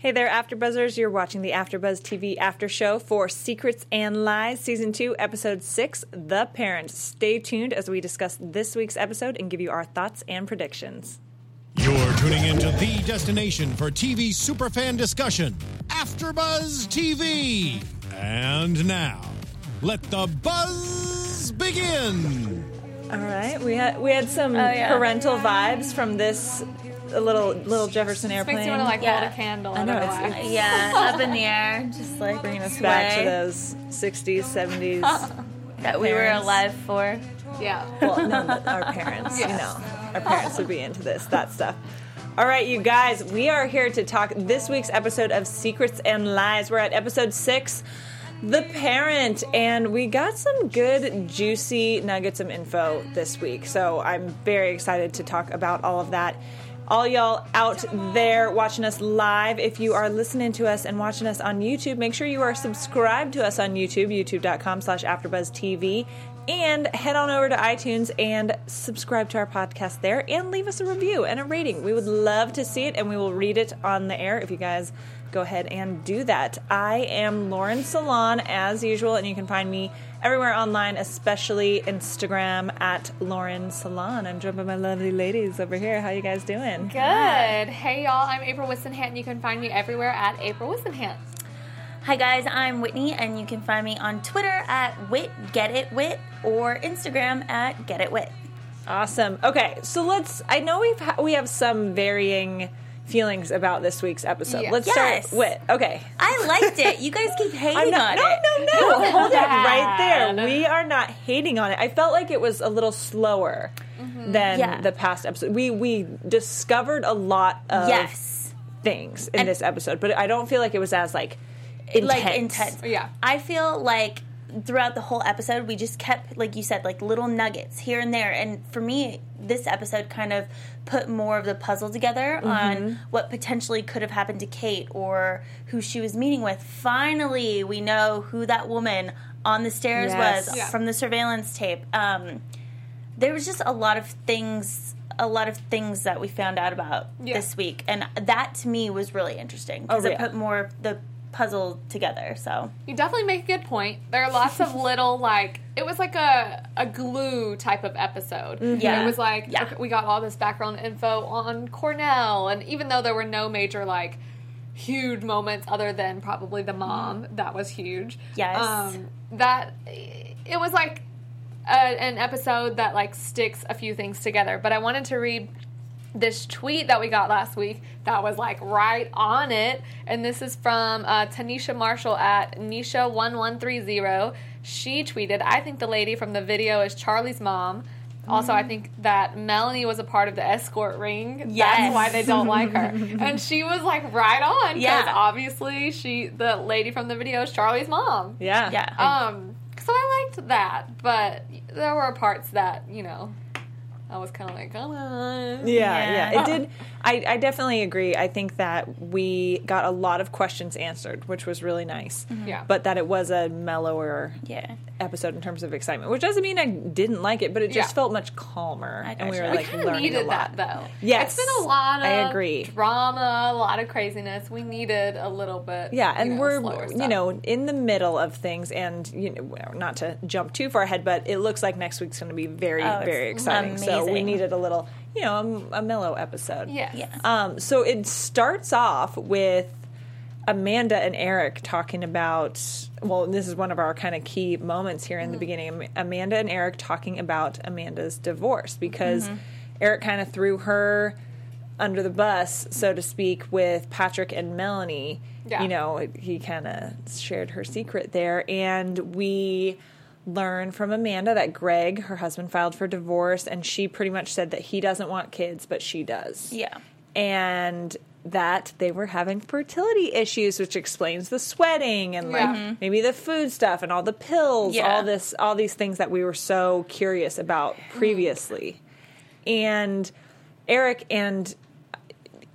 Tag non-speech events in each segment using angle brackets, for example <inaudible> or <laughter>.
Hey there, AfterBuzzers! You're watching the AfterBuzz TV After Show for Secrets and Lies, Season Two, Episode Six, "The Parent." Stay tuned as we discuss this week's episode and give you our thoughts and predictions. You're tuning into the destination for TV superfan discussion, AfterBuzz TV. And now, let the buzz begin. All right, we had we had some Oh, yeah. parental vibes from this a little little Jefferson airplane. Makes you want to like Yeah. hold a candle. I know, and it's- Yeah, up in the <laughs> air, just like bringing us back to those 60s, 70s. <laughs> that we were alive for. yeah. well, no, our parents, you know, our parents would be into this, that stuff. All right, you guys, we are here to talk this week's episode of Secrets and Lies. We're at episode six, The Parent, and we got some good, juicy nuggets of info this week. So I'm very excited to talk about all of that. All y'all out there watching us live, if you are listening to us and watching us on YouTube, make sure you are subscribed to us on YouTube, youtube.com slash AfterBuzzTV, and head on over to iTunes and subscribe to our podcast there and leave us a review and a rating. We would love to see it and we will read it on the air if you guys go ahead and do that. I am Lauren Salon as usual, and you can find me everywhere online, especially Instagram at Lauren Salon. I'm joined by my lovely ladies over here. How you guys doing? Good. Hey y'all, I'm April Wissenhant. And you can find me everywhere at April Wissenhant. Hi guys, I'm Whitney, and you can find me on Twitter at Wit Get It Wit or Instagram at Get It Wit. Awesome. Okay, so let's. I know we've ha- we have some varying feelings about this week's episode. Yeah. Let's Yes. start with okay. I liked it. You guys keep <laughs> hating not, on no, it. no, no, no. <laughs> Hold it right there. We are not hating on it. I felt like it was a little slower mm-hmm. than Yeah. the past episode. We we discovered a lot of Yes. things in And- this episode, but I don't feel like it was as like intense. Like intense. Yeah. I feel like throughout the whole episode we just kept like you said like little nuggets here and there and for me this episode kind of put more of the puzzle together on what potentially could have happened to Kate or who she was meeting with finally we know who that woman on the stairs Yes. was Yeah. from the surveillance tape um, there was just a lot of things a lot of things that we found out about Yeah. this week and that to me was really interesting because Oh, it yeah. put more the puzzle together so You definitely make a good point. There are lots of <laughs> little like it was like a a glue type of episode. Yeah. It was like Yeah. okay, we got all this background info on Cornell, and even though there were no major like huge moments other than probably the mom, that was huge. Yes. Um, that it was like a, an episode that like sticks a few things together. But I wanted to read this tweet that we got last week that was like right on it. And this is from uh, Tanisha Marshall at Nisha1130. She tweeted, I think the lady from the video is Charlie's mom. Also, I think that Melanie was a part of the escort ring. Yes. That's why they don't like her. <laughs> and she was like right on. Because Yeah. obviously, she, the lady from the video, is Charlie's mom. yeah, yeah Um, so I liked that, but there were parts that you know I was kind of like, come on. Yeah, Yeah. yeah, It did. I, I definitely agree. I think that we got a lot of questions answered, which was really nice. Mm-hmm. Yeah. But that it was a mellower yeah episode in terms of excitement, which doesn't mean I didn't like it, but it just Yeah. felt much calmer, I and we gotcha. were We like kind of learning needed a lot. that though. Yes. it's been a lot of I agree. drama, a lot of craziness. We needed a little bit. Yeah, you and know, we're you know in the middle of things, and you know not to jump too far ahead, but it looks like next week's going to be very Oh, very exciting. So we needed a little you know a, a mellow episode. Yes. Yeah. Um, so it starts off with Amanda and Eric talking about. Well, this is one of our kind of key moments here in the beginning. Amanda and Eric talking about Amanda's divorce because Eric kind of threw her under the bus, so to speak, with Patrick and Melanie. Yeah. You know, he kind of shared her secret there, and we learn from Amanda that Greg, her husband, filed for divorce, and she pretty much said that he doesn't want kids, but she does yeah and that they were having fertility issues, which explains the sweating and like Yeah. Maybe the food stuff and all the pills, Yeah. all this, all these things that we were so curious about previously. And Eric and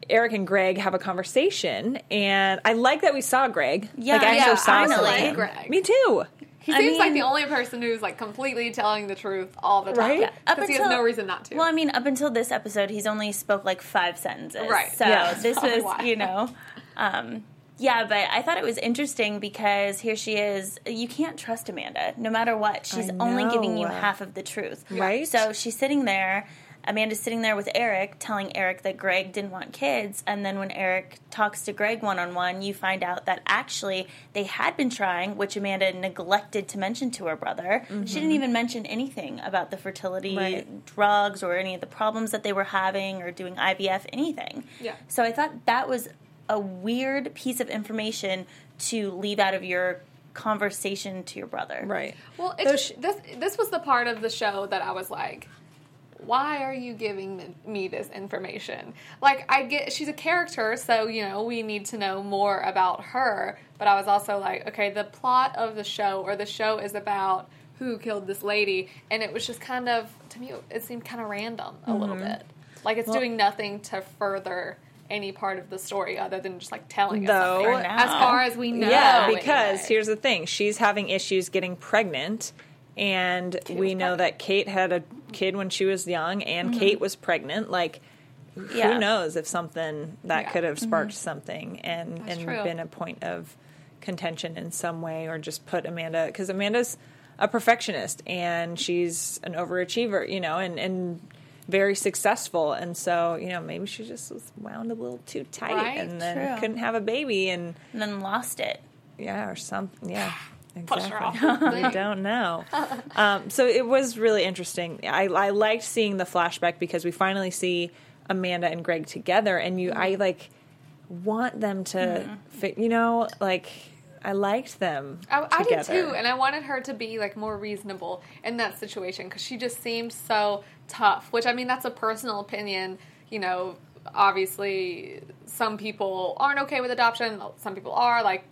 Eric and Greg have a conversation, and I like that we saw Greg. Yeah, like, I yeah, actually saw finally. him. Greg. Me too. He I seems like the only person who's like completely telling the truth all the time. Right? Yeah. Up Because he has no reason not to. Well, I mean, up until this episode, he's only spoke like five sentences. Right. So Yeah. this <laughs> was, why. you know, Um, yeah, but I thought it was interesting because here she is. You can't trust Amanda, no matter what. She's only giving you half of the truth. Right. So she's sitting there. Amanda's sitting there with Eric, telling Eric that Greg didn't want kids. And then when Eric talks to Greg one on one, you find out that actually they had been trying, which Amanda neglected to mention to her brother. She didn't mm-hmm. even mention anything about the fertility Right. drugs or any of the problems that they were having or doing IVF, anything. Yeah. So I thought that was a weird piece of information to leave out of your conversation to your brother. Right. Well, it Though she- this this was the part of the show that I was like, why are you giving me- this information? Like, I get she's a character, so you know we need to know more about her. But I was also like, okay, the plot of the show or the show is about who killed this lady, and it was just kind of to me it seemed kind of random a little Mm-hmm. bit. Like it's doing nothing to further any part of the story other than just like telling us Though- something as far as we know. Yeah, because anyway. here's the thing: she's having issues getting pregnant, and we know that Kate had a kid when she was young, and mm-hmm. Kate was pregnant. Like, Yeah. who knows if something that Yeah. could have mm-hmm. sparked something and That's and true. been a point of contention in some way, or just put Amanda because Amanda's a perfectionist and she's an overachiever, you know, and and very successful, and so you know maybe she just was wound a little too tight, Right, and then true. couldn't have a baby, and And then lost it. yeah, or something. Yeah, <sighs> <sighs> exactly. off. <laughs> I don't know. <laughs> Um, so it was really interesting. I, I liked seeing the flashback because we finally see Amanda and Greg together, and you, I like want them to, fit, you know, like I liked them. I, I did too, and I wanted her to be like more reasonable in that situation because she just seemed so tough. Which I mean, that's a personal opinion. You know, obviously, some people aren't okay with adoption. Some people are. Like,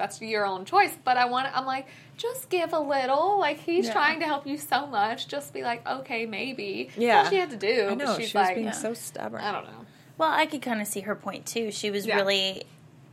that's your own choice. But I want. I'm like, just give a little. Like he's Yeah. trying to help you so much. Just be like, okay, maybe. That's Yeah. all she had to do. I know she's she was like, being so stubborn. I don't know. Well, I could kind of see her point too. She was Yeah. really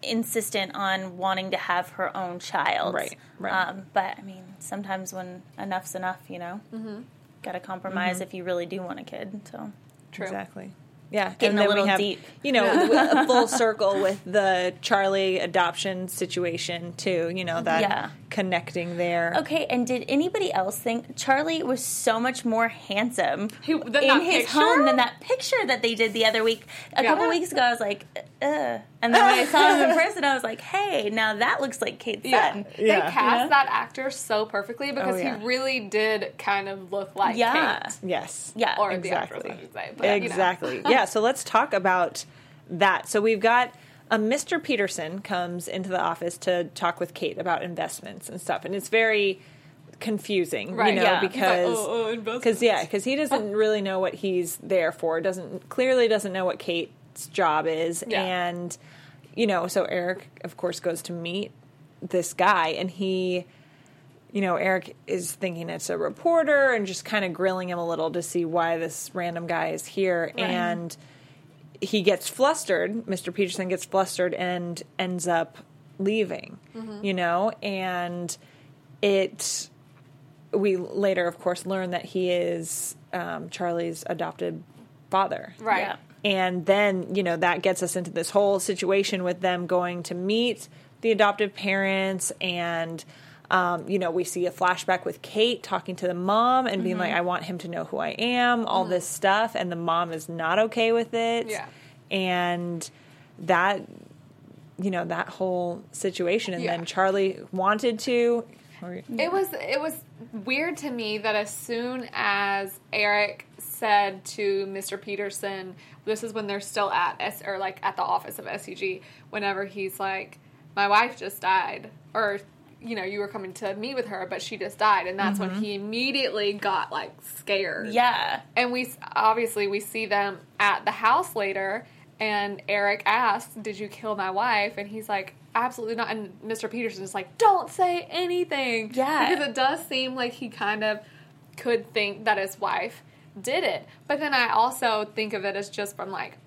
insistent on wanting to have her own child. Right, right. Um, but I mean, sometimes when enough's enough, you know, mm-hmm. got to compromise if you really do want a kid. So True. Exactly. Yeah, Getting and a then little we have, deep. you know, a full <laughs> circle with the Charlie adoption situation too. You know that Yeah. connecting there. Okay, and did anybody else think Charlie was so much more handsome He- than in his picture? home than that picture that they did the other week? A Yeah. couple weeks ago, I was like, "Ugh," and then when I saw him in <laughs> person, I was like, "Hey, now that looks like Kate's Yeah, son." they Yeah. cast Yeah. that actor so perfectly because Oh, yeah. he really did kind of look like Yeah. Kate. Yes. Yeah, or Exactly. the actress, I should say. But, you know. exactly. <laughs> yeah. So let's talk about that. So we've got um, a Mr. Peterson comes into the office to talk with Kate about investments and stuff, and it's very confusing, Right, you know, yeah. He's like, because "Oh, oh, because yeah, because he doesn't <laughs> really know what he's there for. Doesn't clearly doesn't know what Kate's job is, Yeah. and you know, so Eric, of course, goes to meet this guy, and he you know, Eric is thinking it's a reporter and just kind of grilling him a little to see why this random guy is here. And he gets flustered. Mr. Peterson gets flustered and ends up leaving, you know, and it, we later, of course, learn that he is um, Charlie's adopted father. Right. Yeah. And then, you know, that gets us into this whole situation with them going to meet the adoptive parents. And, um, you know, we see a flashback with Kate talking to the mom and being like, I want him to know who I am, all this stuff. And the mom is not okay with it. Yeah. And that, you know, that whole situation. And Yeah. then Charlie wanted to. It was it was weird to me that as soon as Eric said to Mr. Peterson, this is when they're still at S or like at the office of SEG, whenever he's like, My wife just died or you know, you were coming to meet with her, but she just died, and that's when mm-hmm. he immediately got like scared. Yeah. and we obviously we see them at the house later and eric asks did you kill my wife and he's like absolutely not and mr peterson is like don't say anything Yeah. because it does seem like he kind of could think that his wife did it. But then i also think of it as just from like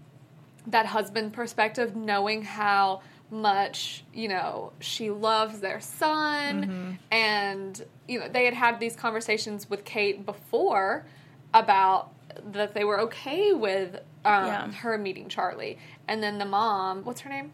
that husband perspective knowing how much you know she loves their son. And you know they had had these conversations with kate before about that they were okay with um, Yeah. her meeting charlie. And then the mom what's her name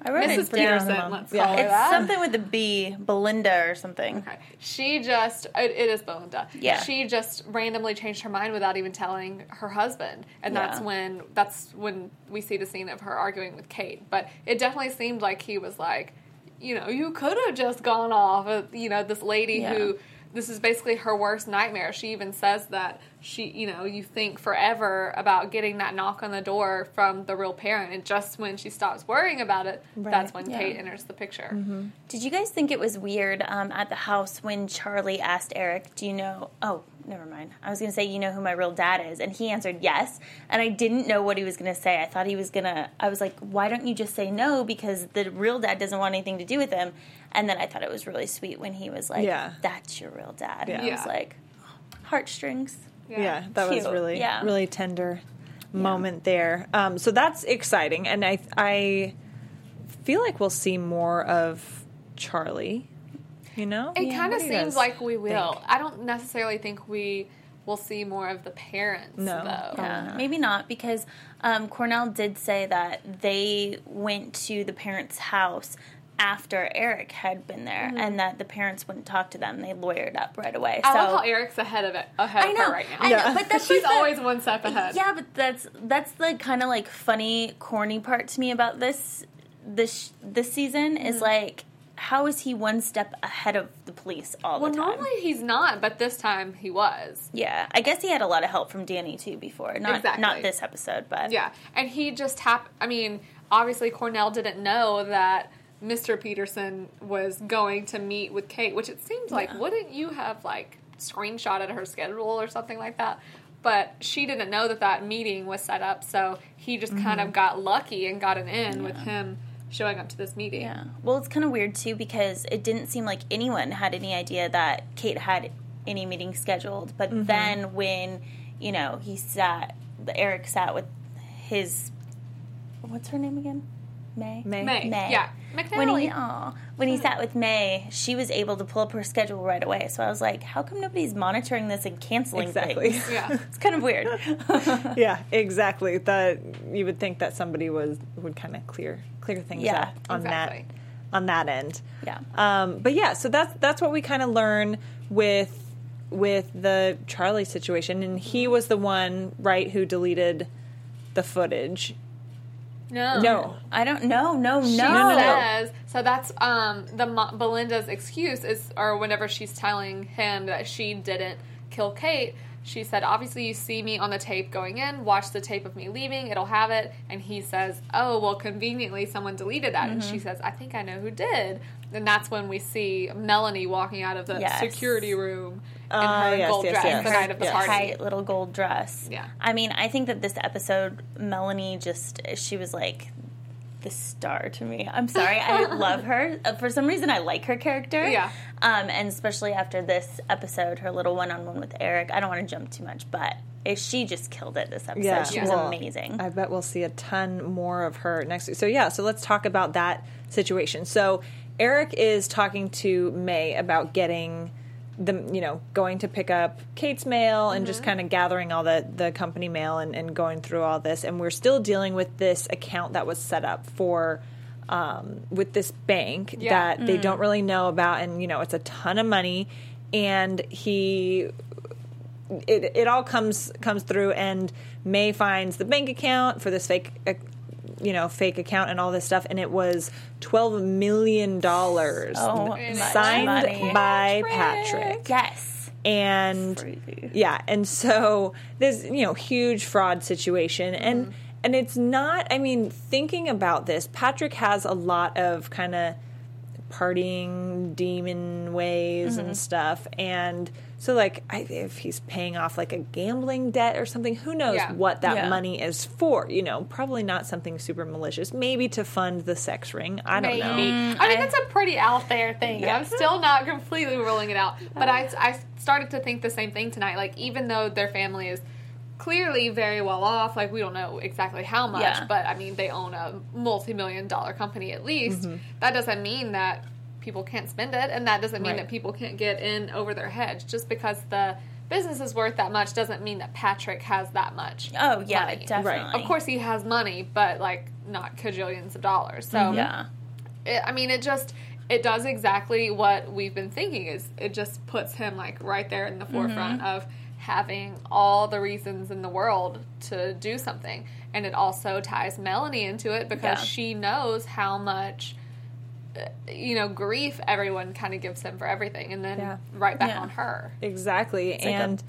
I wrote Mrs. it down. Peterson, let's Yeah. call her It's that. something with a B, Belinda or something. Okay. She just, it, it is Belinda. Yeah. She just randomly changed her mind without even telling her husband. And that's when, that's when we see the scene of her arguing with Kate. But it definitely seemed like he was like, you know, you could have just gone off. You know, this lady Yeah. who, this is basically her worst nightmare. She even says that she, you know, you think forever about getting that knock on the door from the real parent. And just when she stops worrying about it, that's when Yeah. Kate enters the picture. Did you guys think it was weird um, at the house when Charlie asked Eric, Do you know? Oh, never mind. I was going to say, You know who my real dad is? And he answered yes. And I didn't know what he was going to say. I thought he was going to, I was like, Why don't you just say no? Because the real dad doesn't want anything to do with him. And then I thought it was really sweet when he was like, Yeah. That's your real dad. And I Yeah. was like, Heartstrings. Yeah, that was really Yeah. really tender moment there. Um, so that's exciting, and I I feel like we'll see more of Charlie. You know, It kind of What do you seems like we will. think? I don't necessarily think we will see more of the parents, No. though. Yeah, maybe not because um, Cornell did say that they went to the parents' house after Eric had been there, and that the parents wouldn't talk to them. They lawyered up right away. I so love how Eric's ahead of it, ahead I of her right now. I know, but that's <laughs> she's the- always one step ahead. Yeah, but that's that's the kind of like funny, corny part to me about this this this season Mm-hmm. is like how is he one step ahead of the police all Well, the time? Well, normally he's not, but this time he was. yeah, I guess he had a lot of help from Danny too before. Not Exactly. not this episode, but Yeah, and he just happened. I mean, obviously Cornell didn't know that Mr. Peterson was going to meet with Kate, which it seems like wouldn't you have like screenshotted her schedule or something like that? But she didn't know that that meeting was set up, so he just kind Mm-hmm. of got lucky and got an in with him showing up to this meeting. Yeah. Well, it's kind of weird too because it didn't seem like anyone had any idea that Kate had any meeting scheduled. But Mm-hmm. then when, you know, he sat, Eric sat with his, what's her name again? May? May. May. May. Yeah. When he, aw, when he sat with May, she was able to pull up her schedule right away. So I was like, how come nobody's monitoring this and canceling Exactly. things? Yeah. <laughs> It's kind of weird. <laughs> yeah, exactly. That you would think that somebody was would kind of clear clear things Yeah, up on exactly. that on that end. Yeah. Um, but yeah, so that's that's what we kind of learn with with the Charlie situation, and he was the one right who deleted the footage. No. No, I don't know. No, no. She no, no. says so. That's um the mo- Belinda's excuse is, or whenever she's telling him that she didn't kill Kate. She said, "Obviously, you see me on the tape going in. Watch the tape of me leaving; it'll have it." And he says, "Oh, well, conveniently, someone deleted that." And Mm-hmm. she says, "I think I know who did." And that's when we see Melanie walking out of the Yes. security room in her yes, gold yes, dress yes. the night of the Yes. party. tight little gold dress. Yeah. I mean, I think that this episode, Melanie just she was like the star to me. I'm sorry, I <laughs> love her. Uh, For some reason, I like her character. Yeah. Um, and especially after this episode, her little one-on-one with Eric. I don't want to jump too much, but she just killed it this episode. Yeah, she was well, amazing. I bet we'll see a ton more of her next week. So yeah, so let's talk about that situation. So Eric is talking to May about getting the you know going to pick up Kate's mail and just kind of gathering all the the company mail and, and going through all this. And we're still dealing with this account that was set up for. Um, with this bank Yeah. that they don't really know about, and you know it's a ton of money, and he it, it all comes comes through and May finds the bank account for this fake you know fake account and all this stuff and it was 12 million dollars Oh, n- much signed money. by Patrick yes. and Crazy. yeah and so there's you know huge fraud situation mm-hmm. and and it's not i mean thinking about this patrick has a lot of kind of partying demon ways and mm-hmm. stuff and so like I, if he's paying off like a gambling debt or something who knows Yeah. what that Yeah. money is for you know probably not something super malicious maybe to fund the sex ring i don't Maybe. know I mean, that's a pretty out there thing. Yeah. I'm still not completely ruling it out. But I, I started to think the same thing tonight. Like, even though their family is clearly very well off, like, we don't know exactly how much, Yeah. but I mean, they own a multi million dollar company at least. Mm-hmm. That doesn't mean that people can't spend it, and that doesn't mean Right. that people can't get in over their heads just because the business is worth that much doesn't mean that Patrick has that much. Oh yeah, money. definitely. Of course, he has money, but like not cajillions of dollars. So mm-hmm. Yeah. it, I mean, it just it does exactly what we've been thinking. Is it just puts him like right there in the forefront mm-hmm. of having all the reasons in the world to do something, and it also ties Melanie into it because Yeah. she knows how much. Uh, You know, grief everyone kind of gives him for everything, and then Yeah. right back Yeah. on her. exactly. like a and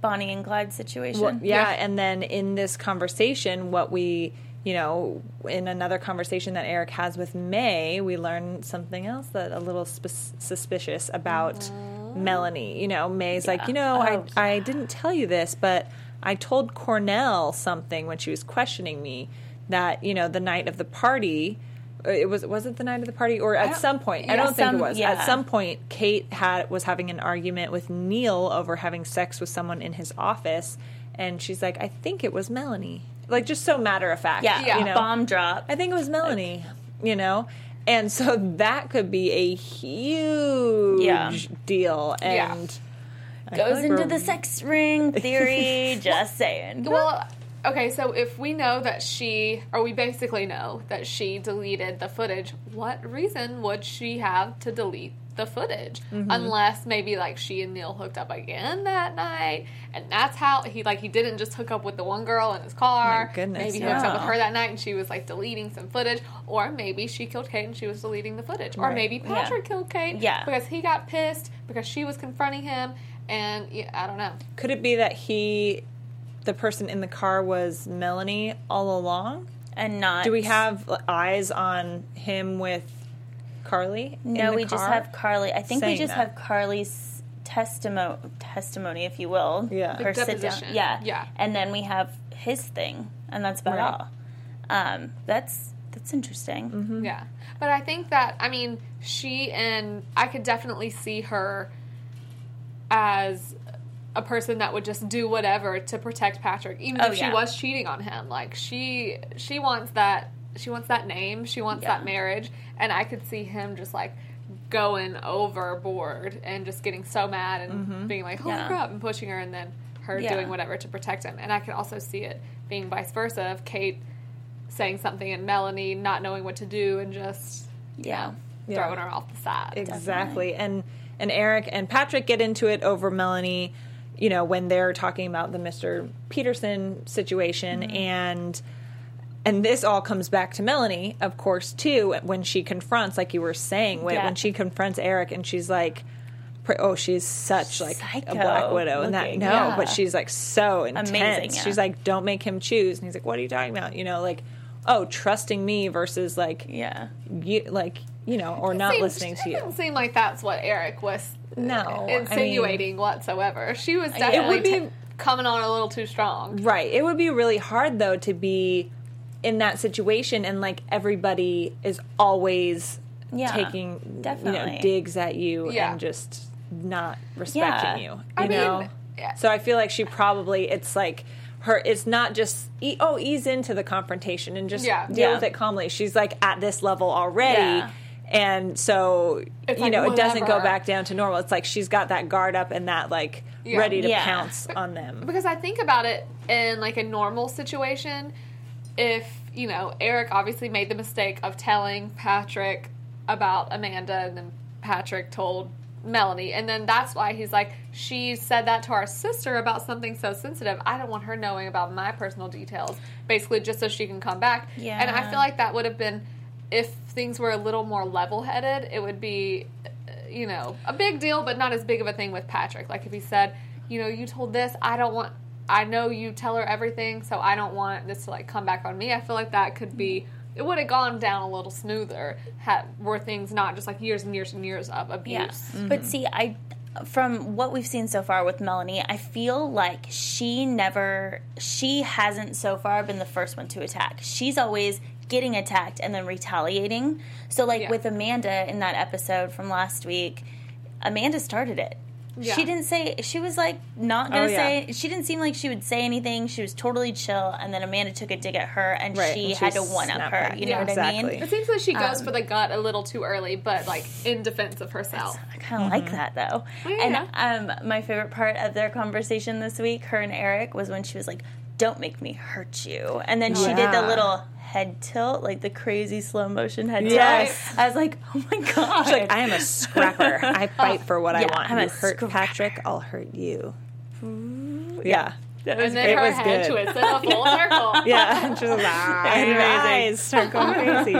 Bonnie and Clyde situation. Well, yeah, Yeah. and then in this conversation, what we, you know, in another conversation that Eric has with May, we learn something else that a little sp- suspicious about Melanie. You know, May's like, you know, Oh, I I didn't tell you this, but I told Cornell something when she was questioning me that you know the night of the party. Uh, It was was it the night of the party or at some point? I don't think some- it was. yeah. At some point, Kate had was having an argument with Neil over having sex with someone in his office, and she's like, "I think it was Melanie." Like just so matter of fact, yeah, Yeah. you know. bomb drop. I think it was Melanie, you know, and so that could be a huge Yeah. deal, and I Goes like into the sex ring theory. <laughs> just saying. Well, okay, so if we know that she, or we basically know that she deleted the footage, what reason would she have to delete the footage? Mm-hmm. Unless maybe like she and Neil hooked up again that night, and that's how he like he didn't just hook up with the one girl in his car. My goodness, maybe he yeah. hooked up with her that night, and she was like deleting some footage, or maybe she killed Kate and she was deleting the footage, or Right. maybe Yeah. Patrick killed Kate, Yeah. because he got pissed because she was confronting him, and yeah, I don't know. Could it be that he, the person in the car, was Melanie all along? And not. Do we have eyes on him with Carly? in No, the we just have Carly. I think we just that. have Carly's testimony, testimony, if you will. Yeah. The Her sit down. deposition. Yeah. Yeah. And then we have his thing, and that's about Right. all. Um, that's that's interesting. Mm-hmm. Yeah. But I think that, I mean, she and I could definitely see her as a person that would just do whatever to protect Patrick, even Oh, if she was cheating on him. Like she she wants that she wants that name, she wants Yeah. that marriage, and I could see him just like going overboard and just getting so mad and being like, "Holy Mm-hmm. Yeah. crap!" and pushing her, and then her Yeah. doing whatever to protect him. And I could also see it being vice versa of Kate saying something and Melanie not knowing what to do and just Yeah. Yeah. throwing her off the side. Exactly. And and Eric and Patrick get into it over Melanie, you know, when they're talking about the Mr. Peterson situation Mm-hmm. and and this all comes back to Melanie, of course, too, when she confronts, like you were saying, when, Yeah. when she confronts Eric and she's like, oh, she's such like Psycho a black widow, and that no, yeah. but she's like so intense. Amazing, yeah. She's like, don't make him choose, and he's like, what are you talking about? You know, like, oh, trusting me versus like Yeah. you, like you know, or not Seems- listening to you. It you. doesn't seem like that's what Eric was uh, No, I mean- insinuating whatsoever. She was It definitely would be- t- coming on a little too strong. Right. It would be really hard though to be in that situation and like everybody is always Yeah, taking you definitely. know digs at you Yeah. and just not respecting Yeah. you. You I mean, know. yeah. So I feel like she probably it's like her it's not just e- oh ease into the confrontation and just Yeah. deal Yeah. with it calmly. She's like at this level already. Yeah. And so It's you like, know, it doesn't go back down to normal. It's like she's got that guard up and that like Yeah. ready to Yeah. pounce on them. Because I think about it in like a normal situation, if you know Eric obviously made the mistake of telling Patrick about Amanda, and then Patrick told Melanie, and then that's why he's like, she said that to our sister about something so sensitive. I don't want her knowing about my personal details, basically just so she can come back. Yeah. And I feel like that would have been if things were a little more level-headed. It would be, uh, you know, a big deal, but not as big of a thing with Patrick. Like if he said, you know, you told this, I don't want. I know you tell her everything, so I don't want this to like come back on me. I feel like that could be. It would have gone down a little smoother had were things not just like years and years and years of abuse. Yeah. But see, I from what we've seen so far with Melanie, I feel like she never she hasn't so far been the first one to attack. She's always getting mm-hmm. attacked and then retaliating. So like Yeah. with Amanda in that episode from last week, Amanda started it. Yeah. She didn't say she was like not gonna Oh, yeah. say she didn't seem like she would say anything. She was totally chill and then Amanda took a dig at her and Right, she and had to one up her. back. You know Yeah, what I mean? It seems like she goes um, for the gut a little too early, but like in defense of herself. I kind of like mm-hmm. that though. Oh, yeah. And um, my favorite part of their conversation this week, her and Eric, was when she was like, "Don't make me hurt you," and then she did the little head tilt, like the crazy slow motion head Yes. tilt. I was like, "Oh my god!" She's like, I am a scrapper. I <laughs> fight for what I want. I'm you a hurt scrapper. Patrick, I'll hurt you. Yeah. That was And then It her was head good. twisted a full <laughs> circle. Yeah, and she's like, ah, Amazing. eyes start going <laughs> crazy.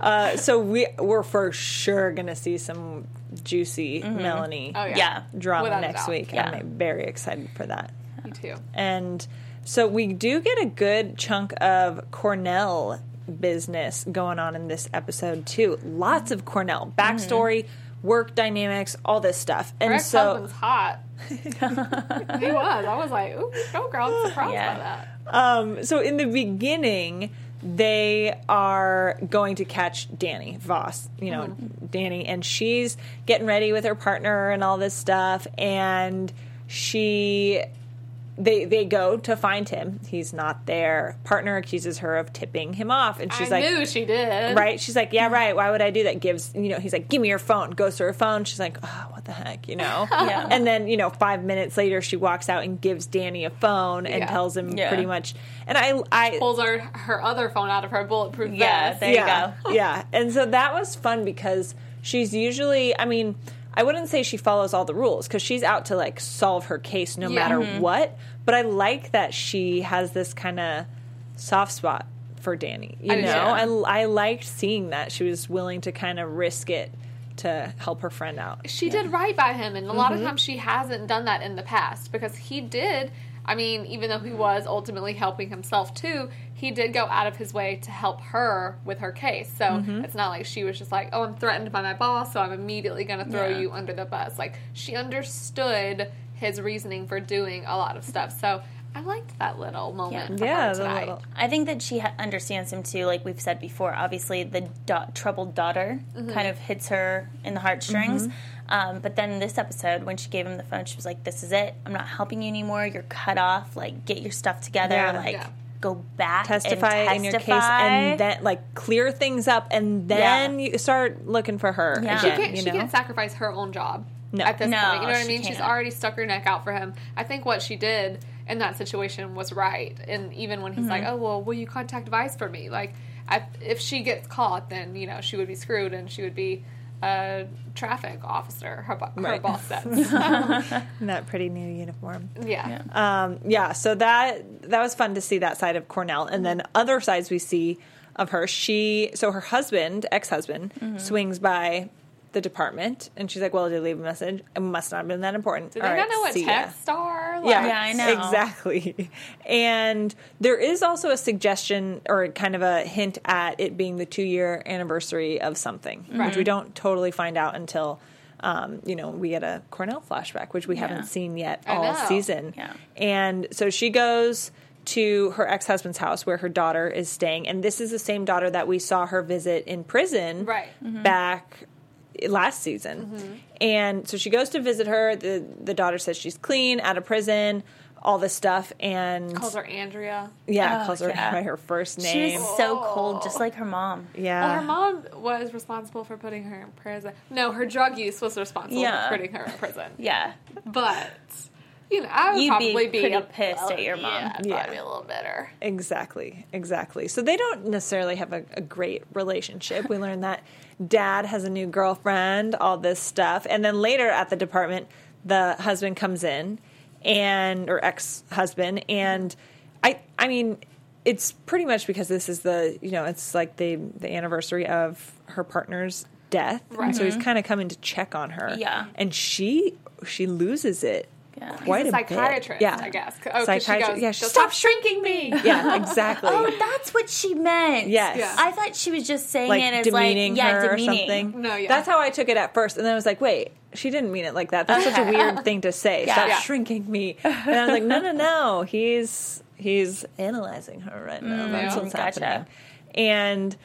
Uh, so we we're for sure gonna see some juicy Melanie Oh yeah. yeah. drama Without next week. Yeah. I'm very excited for that. Me too. And so we do get a good chunk of Cornell business going on in this episode too. Lots of Cornell backstory, work dynamics, all this stuff. And Her so hot. <laughs> he was. I was like, ooh, go girl. I'm surprised Yeah. by that. Um, so in the beginning, they are going to catch Danny Voss, you know, Danny, and she's getting ready with her partner and all this stuff, and she. They, they go to find him. He's not there. Partner accuses her of tipping him off, and she's I like, knew she did. right? She's like, yeah, right. Why would I do that? Gives, you know, he's like, give me your phone. Goes to her phone. She's like, oh, what the heck, you know? <laughs> Yeah. And then, you know, five minutes later, she walks out and gives Danny a phone and Yeah. tells him Yeah. pretty much. And I, I, Pulls her her other phone out of her bulletproof Yeah, vest. there you yeah, go. yeah. And so that was fun because she's usually, I mean, I wouldn't say she follows all the rules because she's out to like solve her case no Yeah. matter Mm-hmm. what. But I like that she has this kind of soft spot for Danny. You I do know. I, I liked seeing that she was willing to kind of risk it to help her friend out. she did right by him, and a lot Mm-hmm. of times she hasn't done that in the past because he did. I mean, even though he was ultimately helping himself too, he did go out of his way to help her with her case. So Mm-hmm. it's not like she was just like, "Oh, I'm threatened by my boss, so I'm immediately going to throw Yeah. you under the bus." Like she understood his reasoning for doing a lot of stuff. So I liked that little moment. Yeah. Yeah, little- I think that she ha- understands him too. Like we've said before, obviously the troubled daughter Mm-hmm. kind of hits her in the heartstrings. Um, but then this episode, when she gave him the phone, she was like, "This is it. I'm not helping you anymore. You're cut off. Like get your stuff together. Yeah. Like Yeah. Go back testify and in your case and then like clear things up and then you start looking for her Yeah. She again can't, you she know can't sacrifice her own job No. at this No, point. You know what I mean? She's can't. already stuck her neck out for him. I think what she did in that situation was right. And even when he's like, Mm-hmm. "Oh well, will you contact Vice for me?" Like, I, if she gets caught, then you know she would be screwed, and she would be a traffic officer. Her, bo- her Right. boss says. <laughs> <laughs> in that pretty new uniform yeah. um, yeah so that that was fun to see that side of cornell and then other sides we see of her she so her husband ex-husband Mm-hmm. swings by the department and she's like well did you leave a message it must not have been that important Do they right, not know what see ya." texts are? Like, Yeah, Yeah, I know. Exactly. <laughs> And there is also a suggestion or kind of a hint at it being the two year anniversary of something, which we don't totally find out until. Um, you know, we get a Cornell flashback, which we haven't seen yet all season. Yeah. And so she goes to her ex husband's house where her daughter is staying. And this is the same daughter that we saw her visit in prison Right. back last season. Mm-hmm. And so she goes to visit her. The the daughter says she's clean, out of prison, all this stuff, and Calls her Andrea. yeah, Oh, calls her yeah. by her first She name. was so cold, just like her mom. yeah, Well, her mom was responsible for putting her in prison. No, her drug use was responsible Yeah. for putting her in prison. <laughs> Yeah, But you know, I would You'd be probably be, pretty a, pissed at your mom. Yeah, I'd Yeah. probably be a little bitter. Exactly, exactly. So they don't necessarily have a, a great relationship. We learn that dad has a new girlfriend, all this stuff, and then later at the department, the husband comes in and or ex husband, and I, I mean, it's pretty much because this is the you know it's like the the anniversary of her partner's death, Right. and so he's kind of coming to check on her, Yeah. and she she loses it. Yeah. Quite He's a a bit. psychiatrist, yeah. I guess. Oh, 'cause she goes, yeah, "Just stop stop shrinking me. Yeah, <laughs> exactly. Oh, that's what she meant. Yes. Yeah. I thought she was just saying like it as demeaning like yeah, her demeaning. or something. No, yeah. That's how I took it at first, and then I was like, wait, she didn't mean it like that. That's such a weird thing to say. Yeah. Stop Yeah. shrinking me. And I was like, no, no, no. He's he's analyzing her right now. Mm, that's yeah. what's Gotcha. happening. And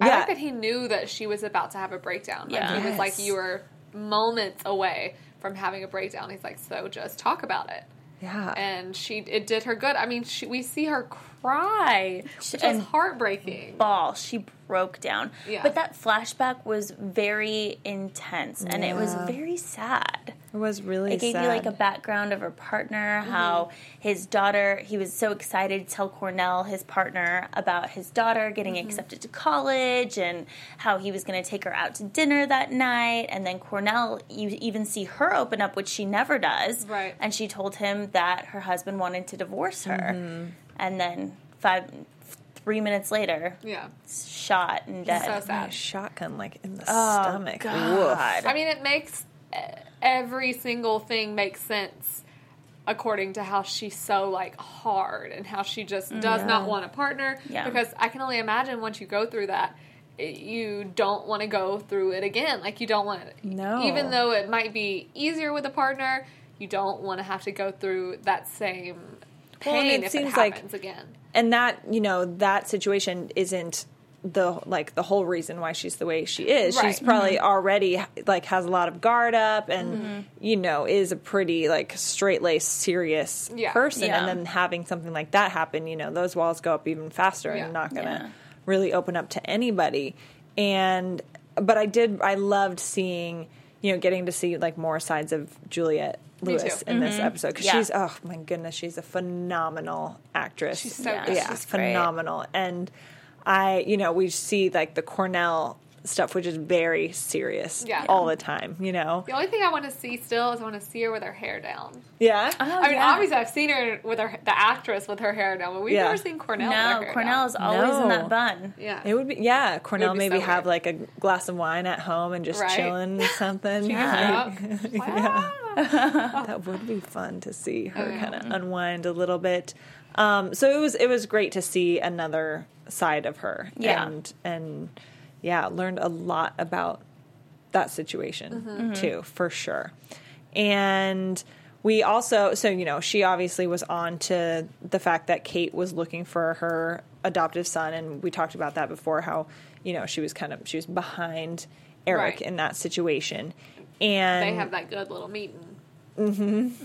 I yeah, like that he knew that she was about to have a breakdown. Like Yeah. he was like, "You were moments away from having a breakdown. He's like, so just talk about it. Yeah. And she, it did her good. I mean, she, we see her cry, which was And- heartbreaking. ball. She broke down. Yeah. But that flashback was very intense and it was very sad. it was really It gave sad. you like a background of her partner, Mm-hmm. how his daughter, he was so excited to tell Cornell, his partner, about his daughter getting Mm-hmm. accepted to college and how he was going to take her out to dinner that night. And then Cornell, you even see her open up, which she never does. Right. And she told him that her husband wanted to divorce her. Mm-hmm. And then five, three minutes later, Yeah. shot and dead. So a sad. shotgun like in the Oh, stomach. God. Woof. I mean, it makes uh, every single thing make sense according to how she's so like hard and how she just does not want a partner. Yeah. Because I can only imagine once you go through that, you don't want to go through it again. Like you don't want No. Even though it might be easier with a partner, you don't want to have to go through that same Well, pain it if seems it like- again. and that you know that situation isn't the like the whole reason why she's the way she is Right. she's probably mm-hmm. already like has a lot of guard up and mm-hmm. you know is a pretty like straight laced serious Yeah. person Yeah. and then having something like that happen you know those walls go up even faster Yeah. and not gonna Yeah. really open up to anybody and but i did i loved seeing you know getting to see like more sides of juliette Me lewis too. in this mm-hmm. episode because Yeah. she's oh my goodness she's a phenomenal actress She's so Yeah. yeah, she's great. phenomenal. And I, you know, we see like the Cornell stuff, which is very serious Yeah. all the time, you know? The only thing I want to see still is I want to see her with her hair down. Yeah. Oh, I mean, yeah. obviously, I've seen her with her the actress with her hair down, but we've Yeah. never seen Cornell. with her No, hair Cornell down. is always in that bun. Yeah, It would be, yeah. Cornell be maybe so have weird. like a glass of wine at home and just Right. chilling <laughs> something. Yeah. <laughs> yeah. <laughs> that would be fun to see her Yeah. kind of unwind a little bit. Um, so it was it was great to see another side of her. Yeah. And and yeah, learned a lot about that situation Mm-hmm. too, for sure. And we also so you know, she obviously was on to the fact that Kate was looking for her adoptive son and we talked about that before how, you know, she was kind of she was behind Eric Right. in that situation. And they have that good little meeting.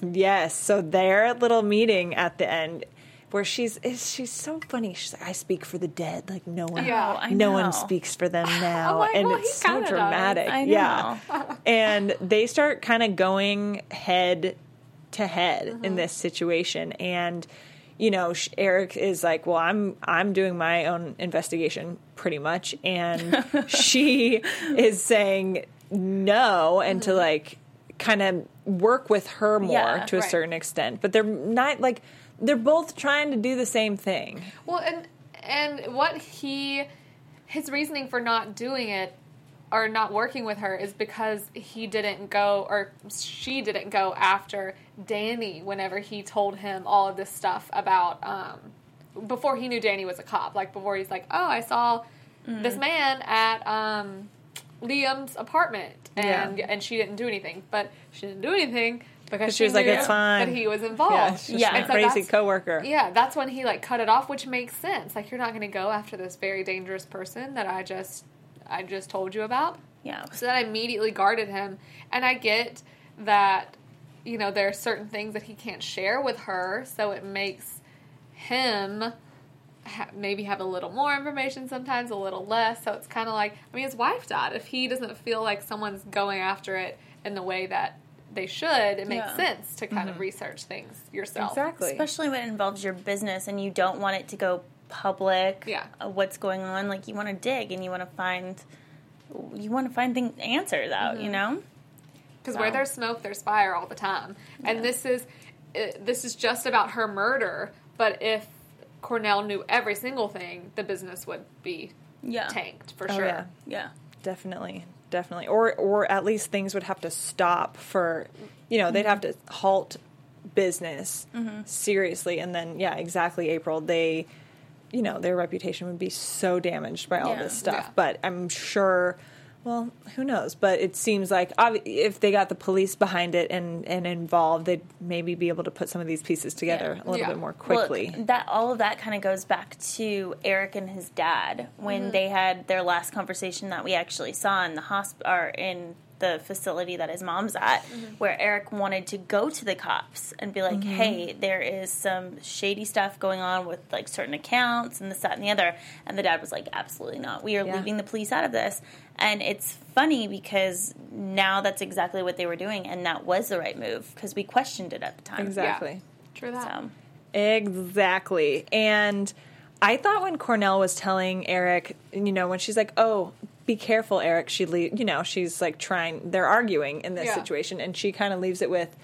Yes. So their little meeting at the end, where she's is she's so funny. She's like, "I speak for the dead, like no one, Yeah. No know. one speaks for them <sighs> now," like, and well, it's so dramatic. I Yeah. <laughs> and they start kind of going head to head Mm-hmm. in this situation, and you know, Eric is like, "Well, I'm I'm doing my own investigation, pretty much," and <laughs> she is saying no, and to like kind of work with her more Yeah, to a right. certain extent, but they're not like they're both trying to do the same thing. Well, and and what he his reasoning for not doing it or not working with her is because he didn't go or she didn't go after Danny whenever he told him all of this stuff about um before he knew Danny was a cop. Like before he's like, "Oh, I saw this man at um Liam's apartment." And Yeah. and she didn't do anything. But she didn't do anything because she was like, "It's fine." that he was involved. Yeah, she's Yeah. so crazy coworker. yeah, that's when he like cut it off, which makes sense. Like you're not going to go after this very dangerous person that I just I just told you about. Yeah. So that immediately guarded him, and I get that you know there are certain things that he can't share with her, so it makes him ha- maybe have a little more information sometimes, a little less. So it's kind of like I mean, his wife died. If he doesn't feel like someone's going after it in the way that they should, it makes Yeah. sense to kind of research things yourself. Exactly. Especially when it involves your business and you don't want it to go public. Yeah. uh, What's going on? Like you want to dig and you want to find, you want to find things answers out. Mm-hmm. You know. Because where there's smoke, there's fire all the time. And this is uh, this is just about her murder. But if Cornell knew every single thing, the business would be Yeah. tanked for Oh, sure. yeah. Yeah. Definitely, definitely, or or at least things would have to stop for, you know, they'd have to halt business mm-hmm. seriously, and then yeah, exactly, April. They, you know, their reputation would be so damaged by all Yeah. this stuff. Yeah. But I'm sure. Well, who knows? But it seems like obvi- if they got the police behind it and, and involved, they'd maybe be able to put some of these pieces together Yeah. a little Yeah. bit more quickly. that all of that kind of goes back to Eric and his dad when mm-hmm. they had their last conversation that we actually saw in the hospital or in the facility that his mom's at, mm-hmm. where Eric wanted to go to the cops and be like, mm-hmm. "Hey, there is some shady stuff going on with like certain accounts and this, that, and the other." And the dad was like, "Absolutely not. We are Yeah. leaving the police out of this." And it's funny because now that's exactly what they were doing, and that was the right move because we questioned it at the time. Exactly. True that. So, Exactly. And I thought when Cornell was telling Eric, you know, when she's like, "Oh, be careful, Eric," she, le- you know, she's like trying. They're arguing in this Yeah. situation, and she kind of leaves it with,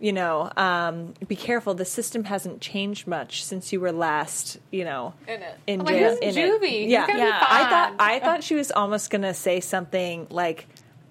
you know, um, be careful. The system hasn't changed much since you were last, you know, In it. in like, in juvie. He's Yeah, be I thought. I thought she was almost gonna say something like.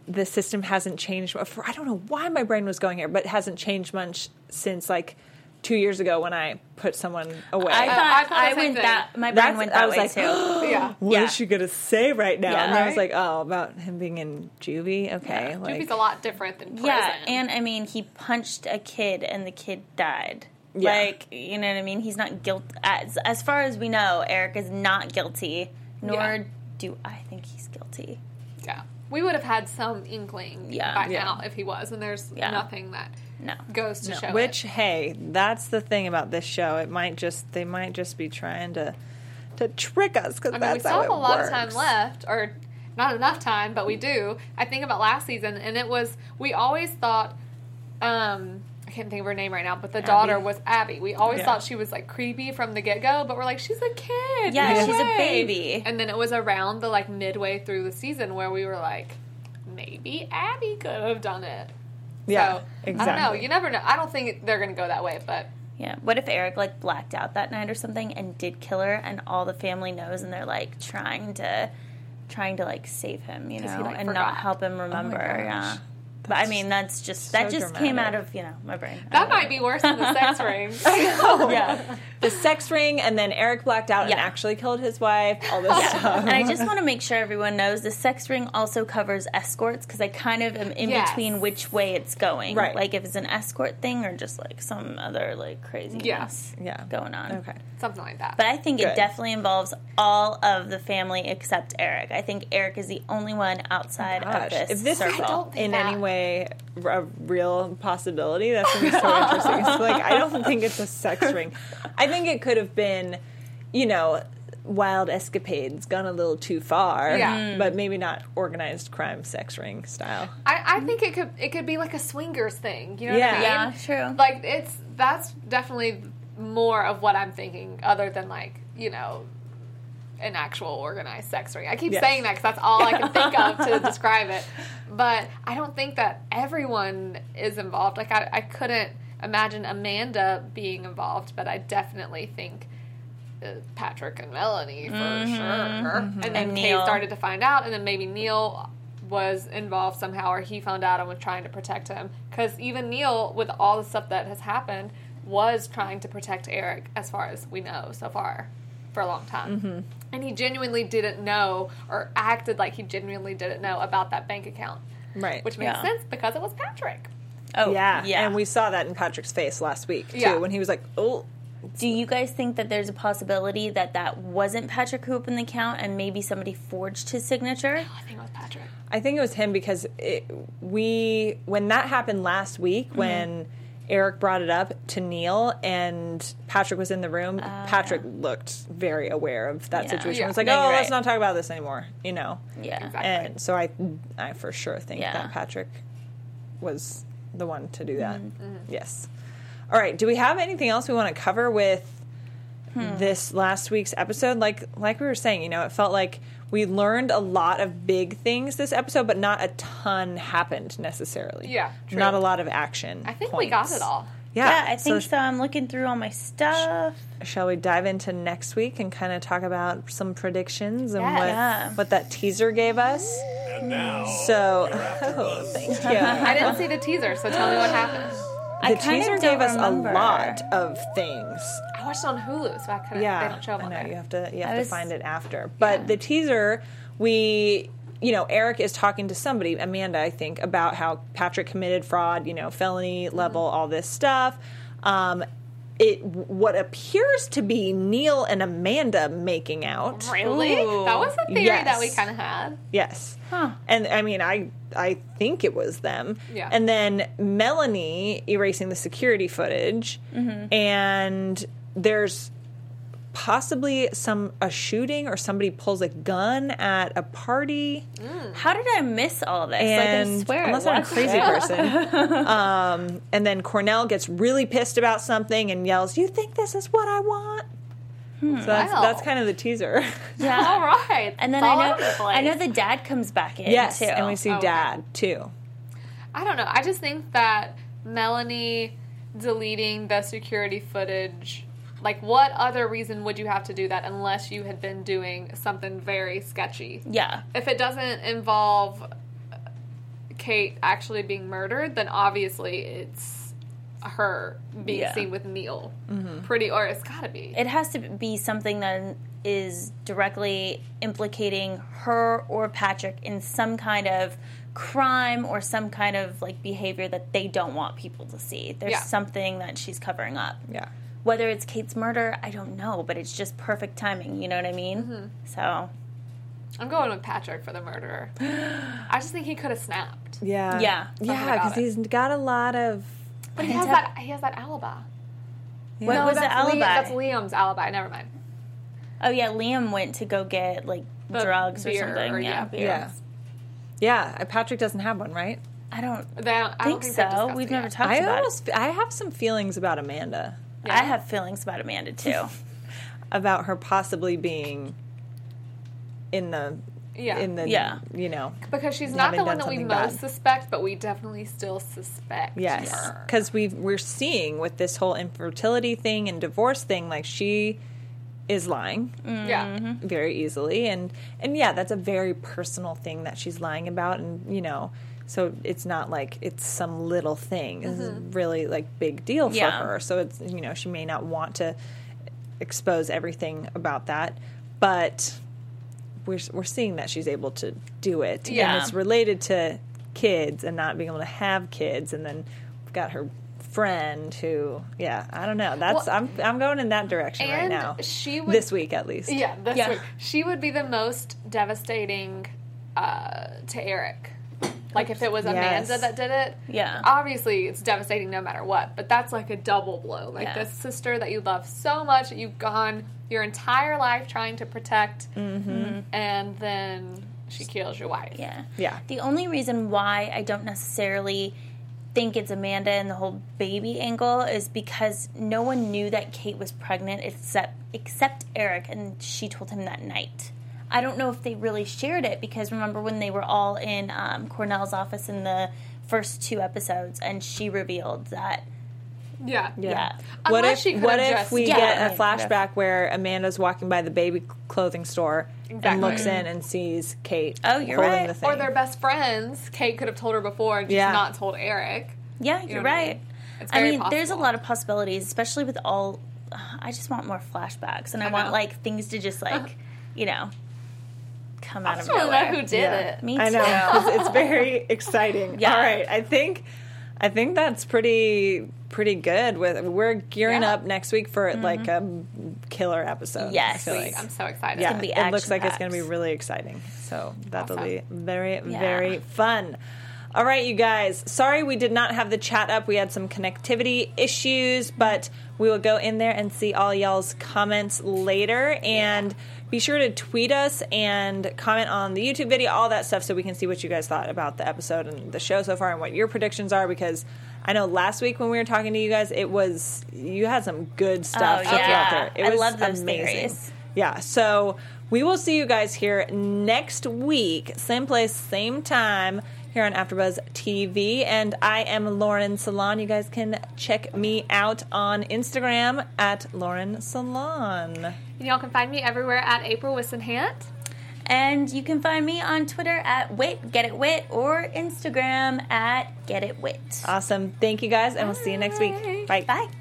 The system hasn't changed. For, I don't know why my brain was going here, but hasn't changed much since like two years ago when I put someone away. I oh, I thought thought the I, went thing. that my brain That's- went I was way like, too. <gasps> <gasps> yeah. What is Yeah. she gonna say right now? Yeah. and I was like, oh, about him being in juvie. Okay, like Juvie's a lot different than prison. Yeah, and I mean, he punched a kid and the kid died. Yeah. Like, you know what I mean? He's not guilt as as far as we know, Eric is not guilty, nor Yeah. do I think he's guilty. yeah. We would have had some inkling Yeah. by Yeah. now if he was, and there's Yeah. nothing that No. goes to show which it. hey, that's the thing about this show. It might just they might just be trying to to trick us because I mean, that's we how still have it a lot works. of time left, or not enough time, but we do. I think about last season, and it was we always thought. Um, I can't think of her name right now, but the daughter was Abby. We always Yeah. thought she was like creepy from the get go, but we're like, she's a kid. Yeah, no she's a baby. And then it was around the like midway through the season where we were like, maybe Abby could have done it. Yeah, so, I don't know. You never know. I don't think they're going to go that way, but Yeah. What if Eric like blacked out that night or something and did kill her and all the family knows and they're like trying to trying to like save him, you know, he, like, and forgot. not help him remember. gosh. yeah. But I mean, that's just that so just came out of you know my brain. That don't know. might be worse than the sex ring. <laughs> <laughs> yeah. <laughs> the sex ring, and then Eric blacked out and actually killed his wife. All this <laughs> stuff. and I just want to make sure everyone knows the sex ring also covers escorts because I kind of am in Yes. between which way it's going. Right. Like if it's an escort thing or just like some other like crazy Yes. Yeah. going on. Okay. Something like that. But I think Good. it definitely involves all of the family except Eric. I think Eric is the only one outside of oh this if this circle. is don't think in that. any way a real possibility, that's gonna be so <laughs> interesting. It's like I don't think it's a sex ring. I think it could have been, you know, wild escapades gone a little too far. Yeah. Mm. but maybe not organized crime sex ring style. I, I think it could it could be like a swingers thing. You know Yeah. what I mean? Yeah, true. Like it's that's definitely more of what I'm thinking, other than like you know an actual organized sex ring. I keep Yes. saying that because that's all I can <laughs> think of to describe it. But I don't think that everyone is involved. Like I, I couldn't imagine Amanda being involved, but I definitely think. uh, Patrick and Melanie for sure, and then And Kate started to find out, and then maybe Neil was involved somehow, or he found out and was trying to protect him. Because even Neil, with all the stuff that has happened, was trying to protect Eric, as far as we know so far, for a long time. Mm-hmm. And he genuinely didn't know, or acted like he genuinely didn't know about that bank account, Right. which makes Yeah. sense because it was Patrick. Oh, yeah. yeah. And we saw that in Patrick's face last week too, Yeah. when he was like, "Oh, Do you guys think that there's a possibility that that wasn't Patrick who opened the account and maybe somebody forged his signature? I think it was Patrick. I think it was him because it, we when that happened last week Mm-hmm. when Eric brought it up to Neil and Patrick was in the room. Patrick looked very aware of that Yeah. situation. Yeah. He was like, No, "Oh, you're let's right. not talk about this anymore," you know. Yeah. Exactly. And so I, I for sure think Yeah. that Patrick was the one to do that. Mm-hmm. Yes. All right. Do we have anything else we want to cover with Hmm. this last week's episode? Like, like we were saying, you know, it felt like we learned a lot of big things this episode, but not a ton happened necessarily. Yeah, true. Not a lot of action. I think we got it all. Yeah, Yeah, I think sh- so. I'm looking through all my stuff. Shall we dive into next week and kind of talk about some predictions and Yes. what Yeah. what that teaser gave us? And now, So, <laughs> oh, thank <laughs> you. I didn't see the teaser, so tell me what happened. The kinda teaser don't gave us remember. a lot of things. I watched it on Hulu, so I couldn't. Yeah, they don't show them I know there. you have to you have I to was- find it after. But Yeah. the teaser, we you know Eric is talking to somebody, Amanda, I think, about how Patrick committed fraud, you know, felony Mm-hmm. level, all this stuff. Um, it what appears to be Neil and Amanda making out. Really? Ooh. That was a theory Yes. that we kind of had. Yes. Huh. And I mean, I I think it was them. Yeah. And then Melanie erasing the security footage, Mm-hmm. and there's possibly some a shooting or somebody pulls a gun at a party. How did I miss all this? And like, I swear, unless I I'm a crazy it. person. <laughs> um, and then Cornell gets really pissed about something and yells, "You think this is what I want?" So that's, Wow. that's kind of the teaser. Yeah. <laughs> All right. And then It's I know, the. I know the dad comes back in yes, too. and we see Okay. Dad too. I don't know. I just think that Melanie deleting the security footage. Like, what other reason would you have to do that unless you had been doing something very sketchy? yeah, If it doesn't involve uh, Kate actually being murdered, then obviously it's her being Yeah. seen with Neil. Mm-hmm. Pretty, or it's gotta be. it has to be something that is directly implicating her or Patrick in some kind of crime or some kind of like behavior that they don't want people to see. There's Yeah. something that she's covering up. Yeah. Whether it's Kate's murder, I don't know, but it's just perfect timing. You know what I mean? Mm-hmm. So I'm going with Patrick for the murderer. <gasps> I just think he could have snapped. Yeah. Yeah. Yeah, because he's got a lot of. But he has can that. He has that alibi. what No, was the that's alibi? Liam, that's Liam's alibi. Never mind. oh yeah, Liam went to go get like The drugs or something. or, yeah, yeah. Yeah. Yeah, uh, Patrick doesn't have one, right? I don't They don't, I don't think think so. We've never yet. talked I about almost, I have some feelings about Amanda, it. I have feelings about Amanda too. <laughs> about her possibly being in the, Yeah. in the, Yeah. you know, because she's not the one that we something most bad. suspect, but we definitely still suspect. yes, her. because we we're seeing with this whole infertility thing and divorce thing, like she is lying yeah, mm-hmm. very easily, and and yeah, that's a very personal thing that she's lying about, and you know. So it's not like it's some little thing. This is really like big deal for Yeah. her. So it's you know she may not want to expose everything about that, but we're we're seeing that she's able to do it, Yeah. and it's related to kids and not being able to have kids, and then we've got her friend who, yeah, I don't know. That's Well- I'm I'm going in that direction right now. she would this week at least. Yeah, this Yeah. week. She would be the most devastating uh, to Eric. Like if it was Yes. Amanda that did it. Yeah. Obviously, it's devastating no matter what, but that's like a double blow. Like Yeah. the sister that you love so much that you've gone your entire life trying to protect, mm-hmm. and then she kills your wife. Yeah. Yeah. The only reason why I don't necessarily think it's Amanda and the whole baby angle is because no one knew that Kate was pregnant except except Eric and she told him that night. I don't know if they really shared it because remember when they were all in um, Cornell's office in the first two episodes and she revealed that Yeah. yeah. What Unless if she what if just- we Yeah, get a yeah, could've. flashback where Amanda's walking by the baby clothing store and looks in and sees Kate Oh, you're holding right. the thing. Or they're best friends. Kate could have told her before and just Yeah. not told Eric. Yeah, you're know what I right. mean? It's I mean, there's a lot of possibilities, especially with all. I just want more flashbacks, and I, I want like things to just like, <laughs> you know, come out I of just want to nowhere. know who did Yeah. it. Me too. I know. it's very <laughs> exciting. Yeah. All right, I think I think that's pretty pretty good. With we're gearing Yeah. up next week for like a killer episode. Mm-hmm. Yes. I feel like. I'm so excited. yeah, gonna be it looks like it's going to be really exciting. So that'll Awesome. be very Yeah. very fun. All right, you guys. Sorry we did not have the chat up. We had some connectivity issues, but we will go in there and see all y'all's comments later. And be sure to tweet us and comment on the YouTube video, all that stuff, so we can see what you guys thought about the episode and the show so far and what your predictions are. Because I know last week when we were talking to you guys, it was you had some good stuff Oh, throw out there. It I was love those amazing. theories. Yeah, so we will see you guys here next week, same place, same time here on AfterBuzz TV. And I am Lauren Salon. You guys can check me out on Instagram at Lauren Salon. And y'all can find me everywhere at April Wissenhant. And you can find me on Twitter at Wit Get It Wit or Instagram at Get It Wit. Awesome. Thank you guys, and we'll see you next week. Bye. Bye.